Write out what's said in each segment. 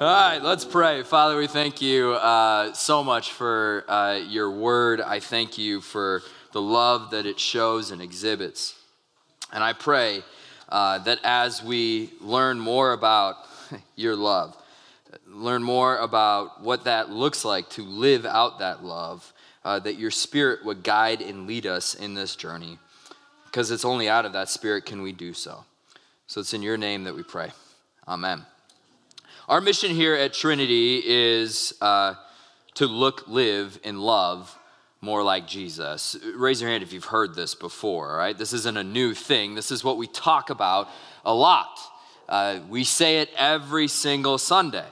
All right, let's pray. Father, we thank you uh, so much for uh, your word. I thank you for the love that it shows and exhibits. And I pray uh, that as we learn more about your love, learn more about what that looks like to live out that love, uh, that your spirit would guide and lead us in this journey. Because it's only out of that spirit can we do so. So it's in your name that we pray. Amen. Our mission here at Trinity is uh, to look, live, and love more like Jesus. Raise your hand if you've heard this before, right? This isn't a new thing. This is what we talk about a lot. Uh, we say it every single Sunday.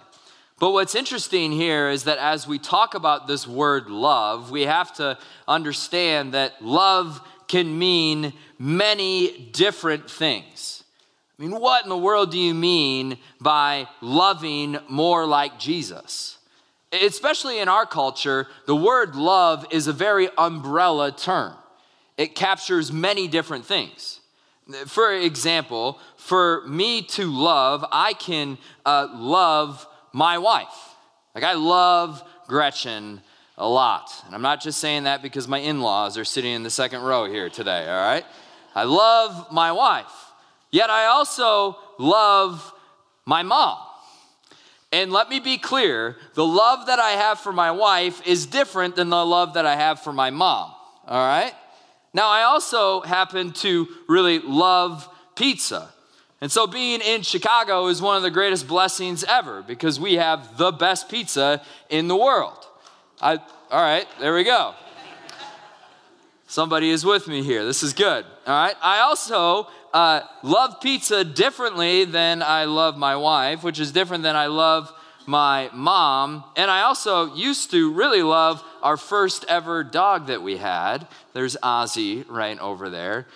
But what's interesting here is that as we talk about this word love, we have to understand that love can mean many different things. I mean, what in the world do you mean by loving more like Jesus? especially in our culture, the word love is a very umbrella term. It captures many different things. For example, for me to love, I can uh, love my wife. Like, I love Gretchen a lot. And I'm not just saying that because my in laws are sitting in the second row here today, all right? I love my wife. Yet I also love my mom. And let me be clear the love that I have for my wife is different than the love that I have for my mom, all right? Now, I also happen to really love pizza. And so being in Chicago is one of the greatest blessings ever because we have the best pizza in the world. I, all right, there we go. Somebody is with me here. This is good. All right. I also uh, love pizza differently than I love my wife, which is different than I love my mom. And I also used to really love our first ever dog that we had. There's Ozzy right over there.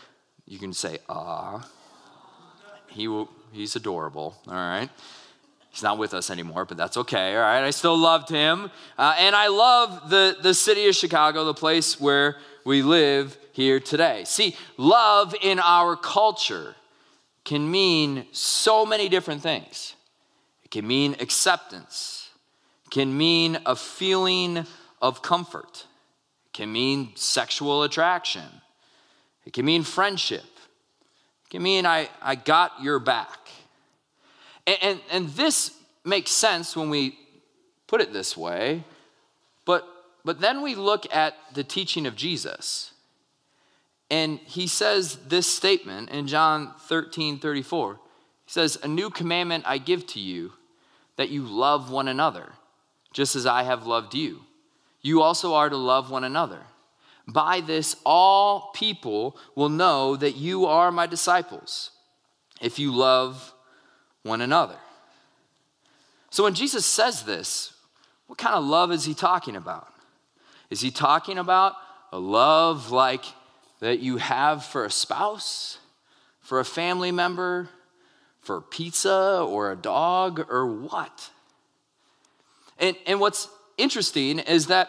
You can say, ah. He will, he's adorable, all right? He's not with us anymore, but that's okay, all right? I still loved him. Uh, and I love the, the city of Chicago, the place where we live here today. See, love in our culture can mean so many different things. It can mean acceptance, it can mean a feeling of comfort, it can mean sexual attraction, it can mean friendship, it can mean I, I got your back. And, and, and this makes sense when we put it this way, but but then we look at the teaching of Jesus. And he says this statement in John 13 34. He says, A new commandment I give to you, that you love one another, just as I have loved you. You also are to love one another. By this, all people will know that you are my disciples, if you love one another. So when Jesus says this, what kind of love is he talking about? Is he talking about a love like that you have for a spouse, for a family member, for pizza or a dog or what? And, and what's interesting is that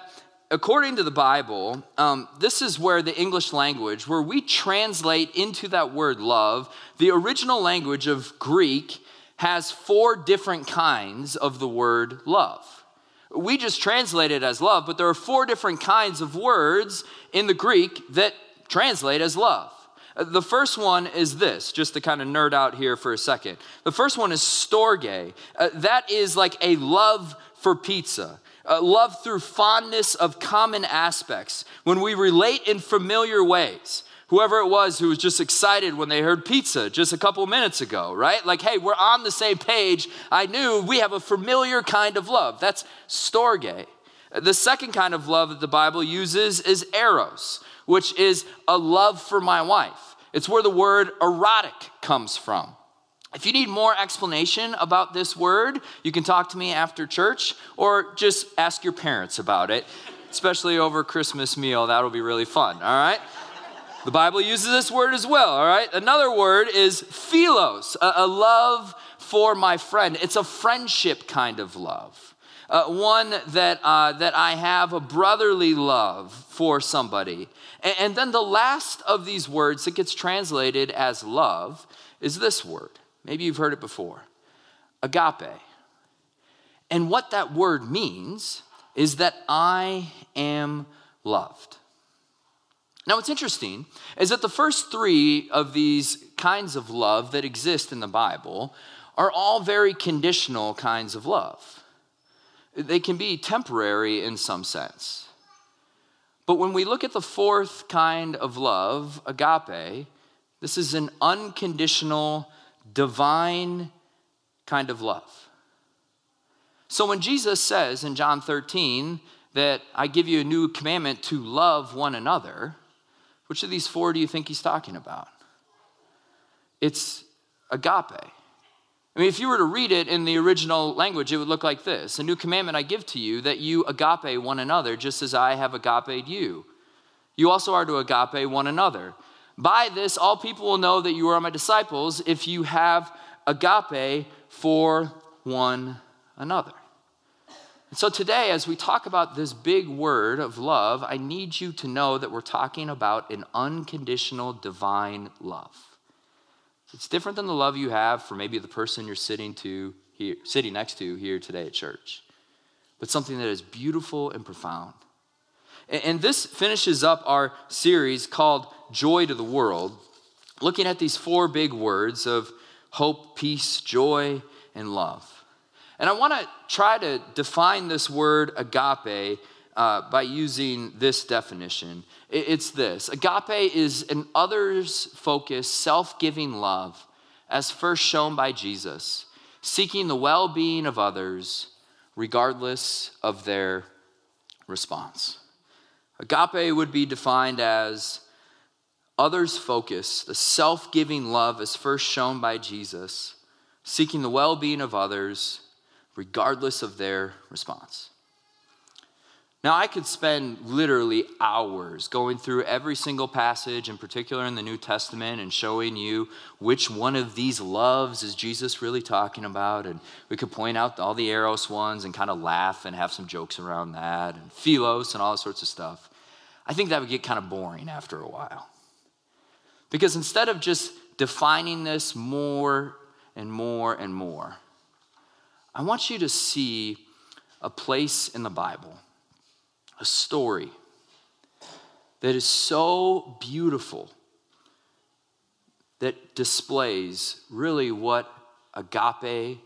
according to the Bible, um, this is where the English language, where we translate into that word love, the original language of Greek has four different kinds of the word love. We just translate it as love, but there are four different kinds of words in the Greek that translate as love. Uh, the first one is this, just to kind of nerd out here for a second. The first one is storge. Uh, that is like a love for pizza. Uh, love through fondness of common aspects, when we relate in familiar ways whoever it was who was just excited when they heard pizza just a couple minutes ago, right? Like, hey, we're on the same page. I knew we have a familiar kind of love. That's storge. The second kind of love that the Bible uses is eros, which is a love for my wife. It's where the word erotic comes from. If you need more explanation about this word, you can talk to me after church or just ask your parents about it. especially over Christmas meal. That'll be really fun, all right? The Bible uses this word as well, all right? Another word is philos, a, a love for my friend. It's a friendship kind of love. Uh, one that, uh, that I have a brotherly love for somebody. And, and then the last of these words that gets translated as love is this word. Maybe you've heard it before agape. And what that word means is that I am loved. Now, what's interesting is that the first three of these kinds of love that exist in the Bible are all very conditional kinds of love. They can be temporary in some sense. But when we look at the fourth kind of love, agape, this is an unconditional, divine kind of love. So when Jesus says in John 13 that I give you a new commandment to love one another, which of these four do you think he's talking about? It's agape. I mean, if you were to read it in the original language, it would look like this A new commandment I give to you that you agape one another, just as I have agape you. You also are to agape one another. By this, all people will know that you are my disciples if you have agape for one another. And so today, as we talk about this big word of love, I need you to know that we're talking about an unconditional divine love. It's different than the love you have for maybe the person you're sitting to here, sitting next to here today at church, but something that is beautiful and profound. And, and this finishes up our series called Joy to the World, looking at these four big words of hope, peace, joy, and love. And I want to try to define this word agape uh, by using this definition. It's this agape is an others focused, self giving love, as first shown by Jesus, seeking the well being of others, regardless of their response. Agape would be defined as others focused, the self giving love as first shown by Jesus, seeking the well being of others, regardless of their response. Now, I could spend literally hours going through every single passage, in particular in the New Testament, and showing you which one of these loves is Jesus really talking about. And we could point out all the Eros ones and kind of laugh and have some jokes around that, and Philos and all sorts of stuff. I think that would get kind of boring after a while. Because instead of just defining this more and more and more, I want you to see a place in the Bible, a story that is so beautiful that displays really what agape,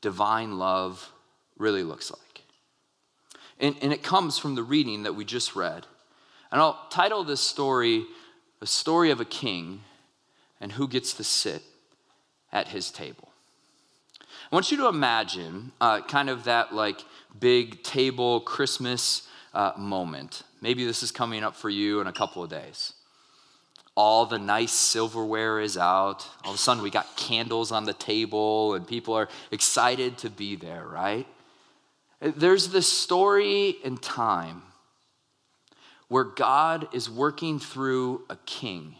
divine love, really looks like. And, and it comes from the reading that we just read. And I'll title this story, A Story of a King and Who Gets to Sit at His Table. I want you to imagine uh, kind of that like big table Christmas uh, moment. Maybe this is coming up for you in a couple of days. All the nice silverware is out. All of a sudden, we got candles on the table, and people are excited to be there, right? There's this story in time where God is working through a king,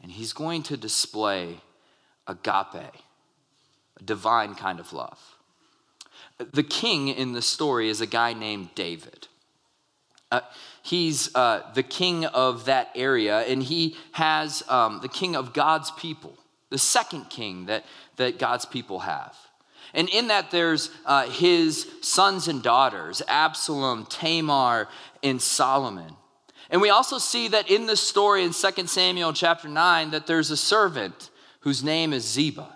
and he's going to display agape divine kind of love. The king in the story is a guy named David. Uh, he's uh, the king of that area, and he has um, the king of God's people, the second king that, that God's people have. And in that, there's uh, his sons and daughters Absalom, Tamar, and Solomon. And we also see that in this story in 2 Samuel chapter 9 that there's a servant whose name is Ziba.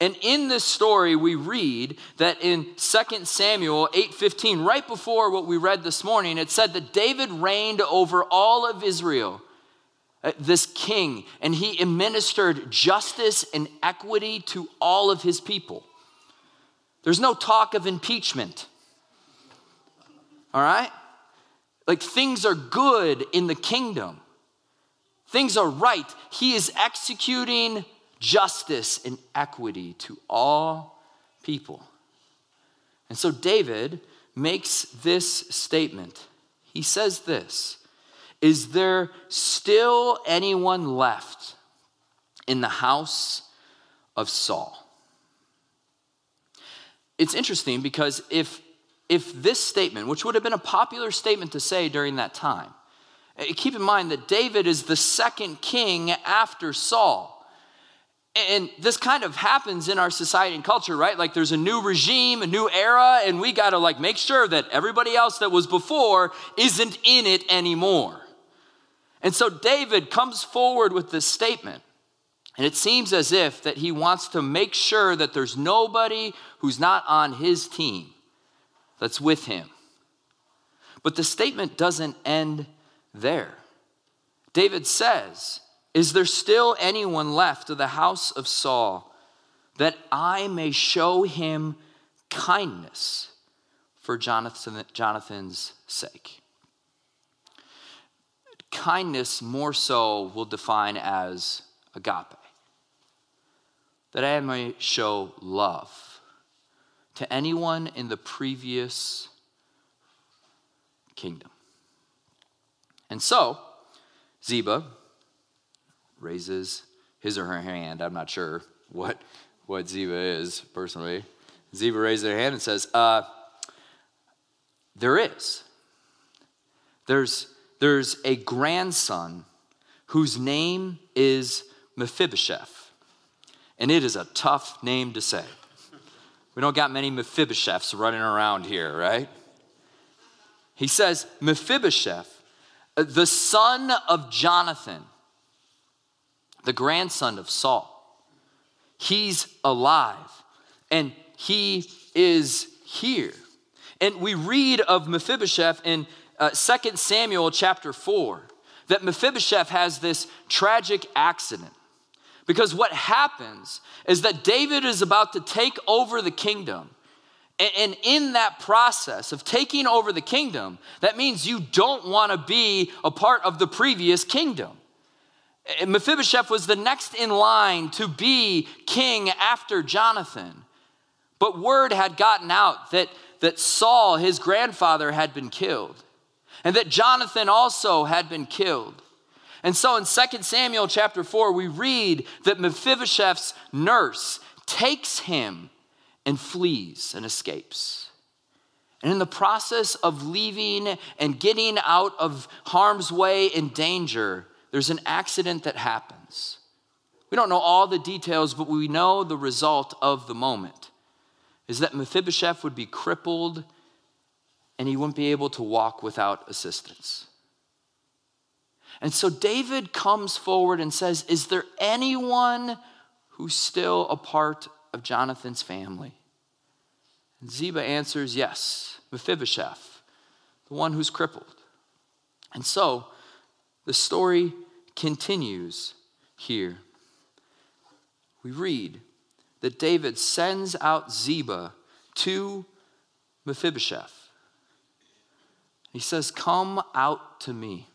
And in this story, we read that in 2 Samuel 8:15, right before what we read this morning, it said that David reigned over all of Israel, uh, this king, and he administered justice and equity to all of his people. There's no talk of impeachment. All right? Like things are good in the kingdom. Things are right. He is executing justice and equity to all people. And so David makes this statement he says this Is there still anyone left in the house of Saul? It's interesting because if, if this statement, which would have been a popular statement to say during that time, eh, keep in mind that David is the second king after Saul. And this kind of happens in our society and culture, right? Like there's a new regime, a new era, and we got to like make sure that everybody else that was before isn't in it anymore. And so David comes forward with this statement. And it seems as if that he wants to make sure that there's nobody who's not on his team that's with him. But the statement doesn't end there. David says, is there still anyone left of the house of Saul that I may show him kindness for Jonathan, Jonathan's sake? Kindness, more so, will define as agape. That I may show love to anyone in the previous kingdom. And so, Ziba, raises his or her hand. I'm not sure what, what Ziba is personally. Ziba raises her hand and says, uh, There is. There's, there's a grandson whose name is Mephibosheth. And it is a tough name to say. We don't got many Mephibosheths running around here, right? He says, Mephibosheth, the son of Jonathan the grandson of Saul. He's alive and he is here. And we read of Mephibosheth in uh, 2 Samuel chapter 4 that Mephibosheth has this tragic accident. Because what happens is that David is about to take over the kingdom. And in that process of taking over the kingdom, that means you don't want to be a part of the previous kingdom. Uh, Mephibosheth was the next in line to be king after Jonathan. But word had gotten out that, that Saul, his grandfather, had been killed, and that Jonathan also had been killed. And so in 2 Samuel chapter 4, we read that Mephibosheth's nurse takes him and flees and escapes. And in the process of leaving and getting out of harm's way and danger, there's an accident that happens. We don't know all the details, but we know the result of the moment is that Mephibosheth would be crippled and he wouldn't be able to walk without assistance. And so David comes forward and says, Is there anyone who's still a part of Jonathan's family? And Ziba answers, Yes, Mephibosheth, the one who's crippled. And so the story continues here. We read that David sends out Ziba to Mephibosheth. He says, Come out to me.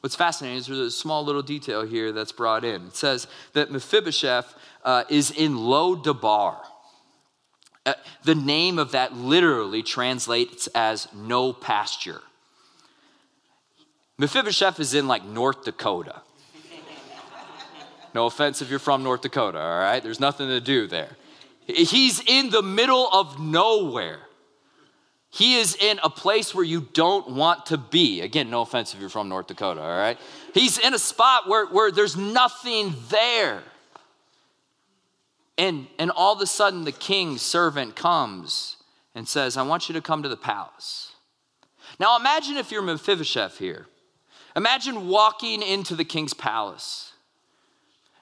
What's fascinating is there's a small little detail here that's brought in. It says that Mephibosheth uh, is in Lo Debar. Uh, the name of that literally translates as no pasture. Mephibosheth is in like North Dakota. No offense if you're from North Dakota, all right? There's nothing to do there. He's in the middle of nowhere. He is in a place where you don't want to be. Again, no offense if you're from North Dakota, all right? He's in a spot where, where there's nothing there. And, and all of a sudden, the king's servant comes and says, I want you to come to the palace. Now, imagine if you're Mephibosheth here. Imagine walking into the king's palace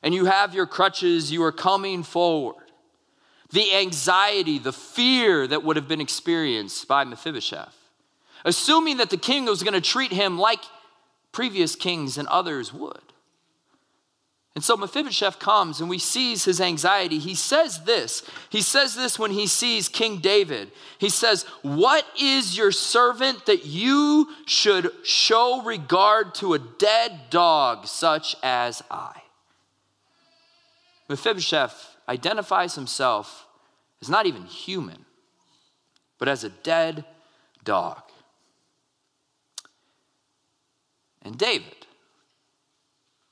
and you have your crutches, you are coming forward. The anxiety, the fear that would have been experienced by Mephibosheth, assuming that the king was going to treat him like previous kings and others would. And so Mephibosheth comes and we sees his anxiety. He says this. He says this when he sees King David. He says, What is your servant that you should show regard to a dead dog such as I? Mephibosheth identifies himself as not even human, but as a dead dog. And David,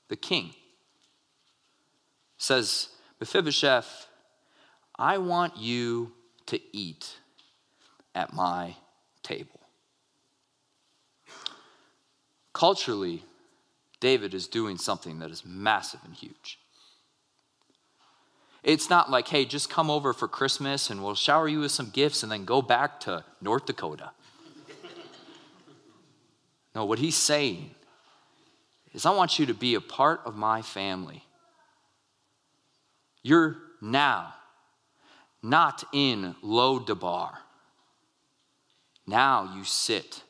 the king, says, Mephibosheth, I want you to eat at my table. Culturally, David is doing something that is massive and huge. It's not like, hey, just come over for Christmas and we'll shower you with some gifts and then go back to North Dakota. no, what he's saying is, I want you to be a part of my family. You're now not in Lo-debar. Now you sit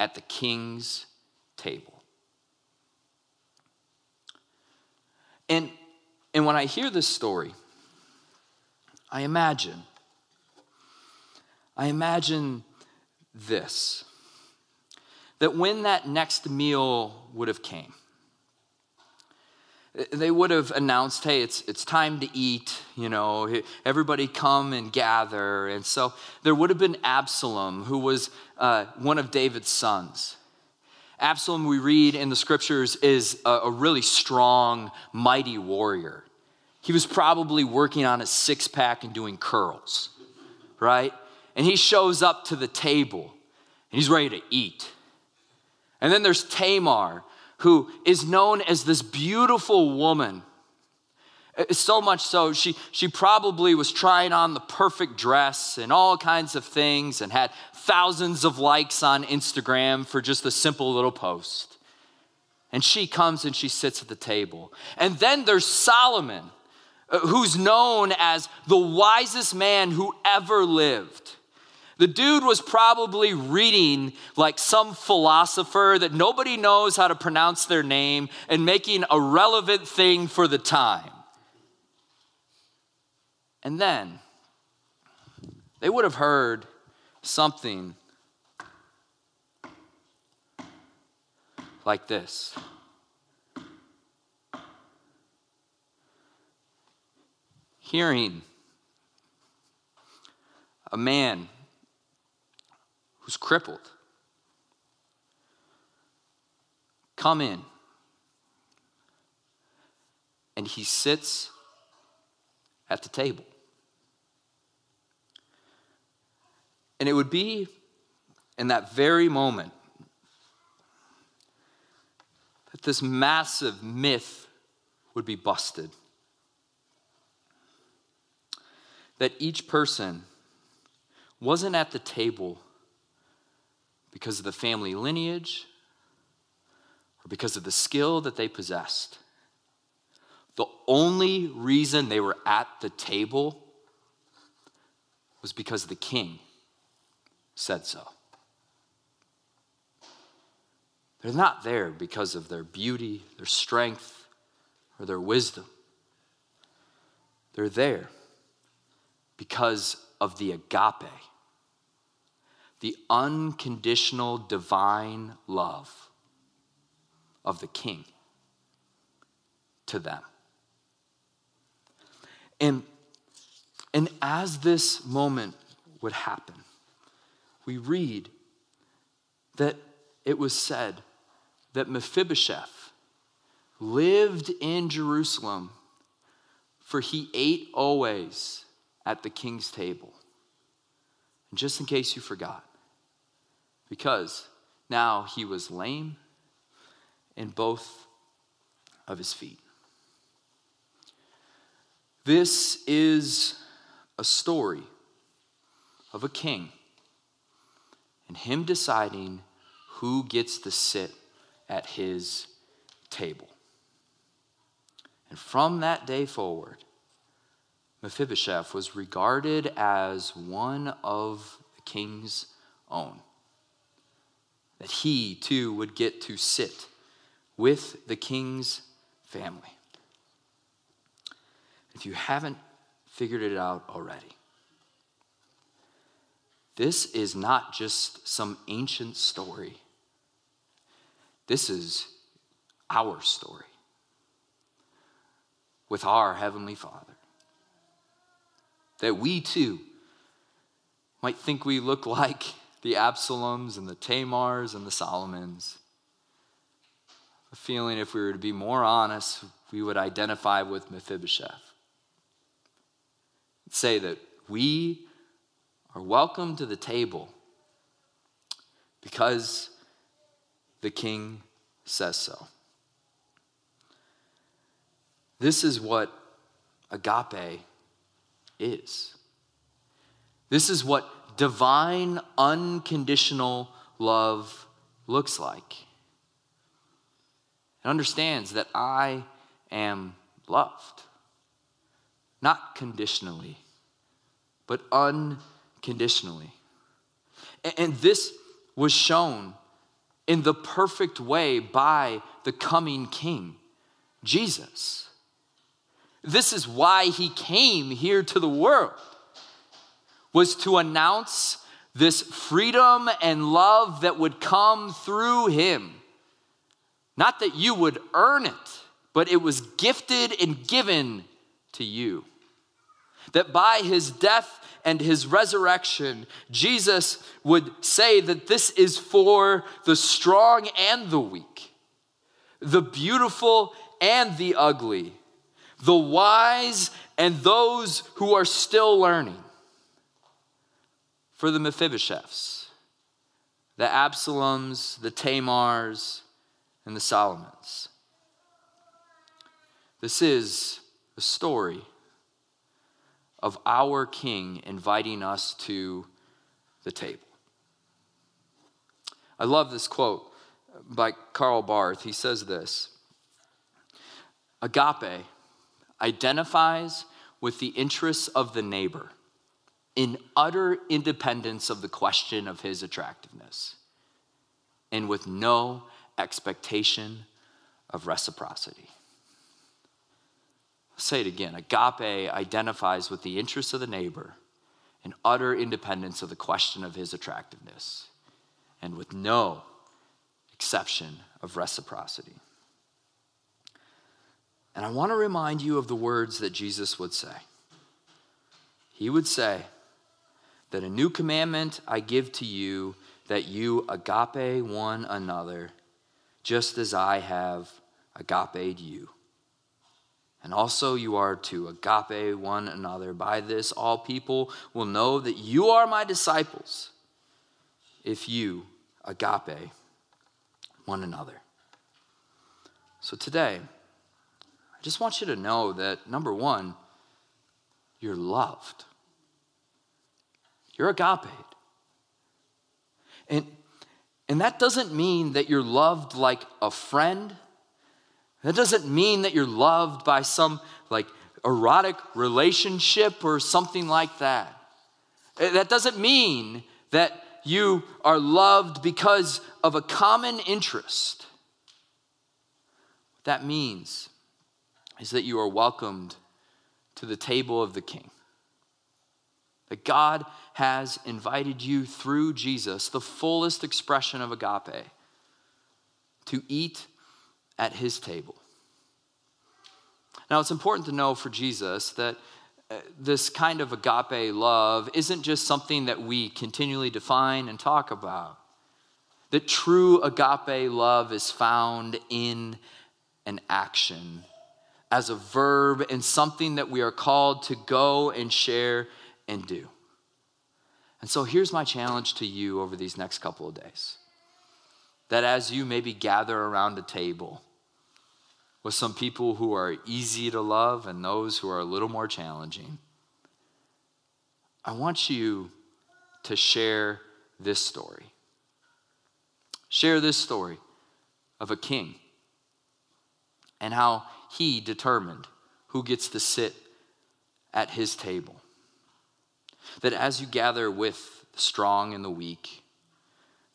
at the king's table. And, and when I hear this story, I imagine, I imagine this that when that next meal would have came, they would have announced, hey, it's, it's time to eat, you know, everybody come and gather. And so there would have been Absalom, who was uh, one of David's sons. Absalom, we read in the scriptures, is a, a really strong, mighty warrior. He was probably working on a six pack and doing curls, right? And he shows up to the table and he's ready to eat. And then there's Tamar, who is known as this beautiful woman. Uh, so much so, she, she probably was trying on the perfect dress and all kinds of things and had thousands of likes on Instagram for just a simple little post. And she comes and she sits at the table. And then there's Solomon, uh, who's known as the wisest man who ever lived. The dude was probably reading like some philosopher that nobody knows how to pronounce their name and making a relevant thing for the time. And then they would have heard something like this. Hearing a man who's crippled. Come in. And he sits at the table. And it would be in that very moment that this massive myth would be busted. That each person wasn't at the table because of the family lineage or because of the skill that they possessed. The only reason they were at the table was because the king said so. They're not there because of their beauty, their strength, or their wisdom. They're there because of the agape the unconditional divine love of the king to them. And, and as this moment would happen, we read that it was said that Mephibosheth lived in Jerusalem, for he ate always at the king's table. And just in case you forgot, because now he was lame in both of his feet. This is a story of a king and him deciding who gets to sit at his table. And from that day forward, Mephibosheth was regarded as one of the king's own that he too would get to sit with the king's family. If you haven't figured it out already, this is not just some ancient story. This is our story with our Heavenly Father. That we too might think we look like the Absaloms and the Tamars and the Solomons. a feeling if we were to be more honest, we would identify with Mephibosheth. Say that we are welcome to the table because the king says so. This is what agape is. This is what divine, unconditional love looks like. It understands that I am loved, not conditionally, but unconditionally. And this was shown in the perfect way by the coming king, Jesus. This is why he came here to the world was to announce this freedom and love that would come through him. Not that you would earn it, but it was gifted and given to you. That by his death and his resurrection, Jesus would say that this is for the strong and the weak, the beautiful and the ugly, the wise and those who are still learning for the Mephibosheths, the Absaloms, the Tamars, and the Solomons. This is a story of our King inviting us to the table. I love this quote by Karl Barth. He says this Agape identifies with the interests of the neighbor in utter independence of the question of his attractiveness and with no expectation of reciprocity. I'll say it again agape identifies with the interests of the neighbor in utter independence of the question of his attractiveness and with no exception of reciprocity. And I want to remind you of the words that Jesus would say. He would say, that a new commandment I give to you, that you agape one another, just as I have agaped you. And also, you are to agape one another. By this, all people will know that you are my disciples if you agape one another. So, today, I just want you to know that number one, you're loved. You're agape. And, and that doesn't mean that you're loved like a friend. That doesn't mean that you're loved by some like erotic relationship or something like that. Eh, that doesn't mean that you are loved because of a common interest. What that means is that you are welcomed to the table of the king. That God has invited you through Jesus, the fullest expression of agape, to eat at his table. Now, it's important to know for Jesus that uh, this kind of agape love isn't just something that we continually define and talk about. That true agape love is found in an action, as a verb, and something that we are called to go and share and do. And so here's my challenge to you over these next couple of days that as you maybe gather around a table with some people who are easy to love and those who are a little more challenging, I want you to share this story. Share this story of a king and how he determined who gets to sit at his table. That as you gather with the strong and the weak,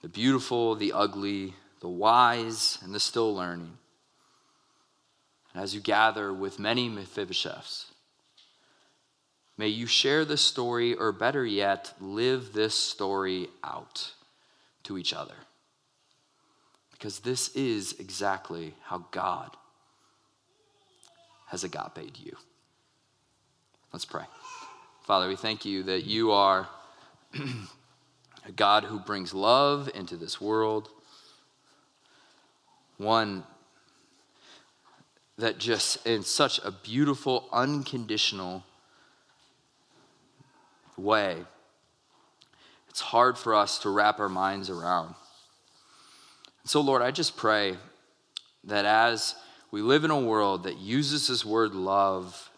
the beautiful, the ugly, the wise, and the still learning, and as you gather with many Mephibosheths, may you share this story, or better yet, live this story out to each other. Because this is exactly how God has agape you. Let's pray. Father, we thank you that you are a God who brings love into this world, one that just in such a beautiful, unconditional way, it's hard for us to wrap our minds around. So, Lord, I just pray that as we live in a world that uses this word love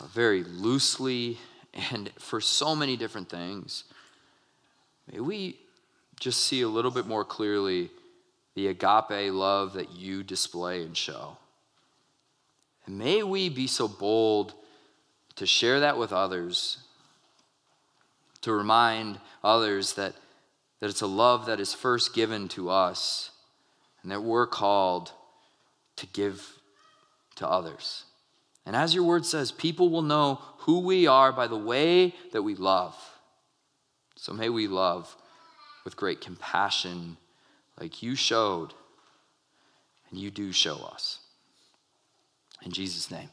Uh, very loosely and for so many different things, may we just see a little bit more clearly the agape love that you display and show. And may we be so bold to share that with others, to remind others that that it's a love that is first given to us and that we're called to give to others. And as your word says, people will know who we are by the way that we love. So may we love with great compassion, like you showed, and you do show us. In Jesus' name,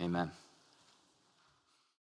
amen.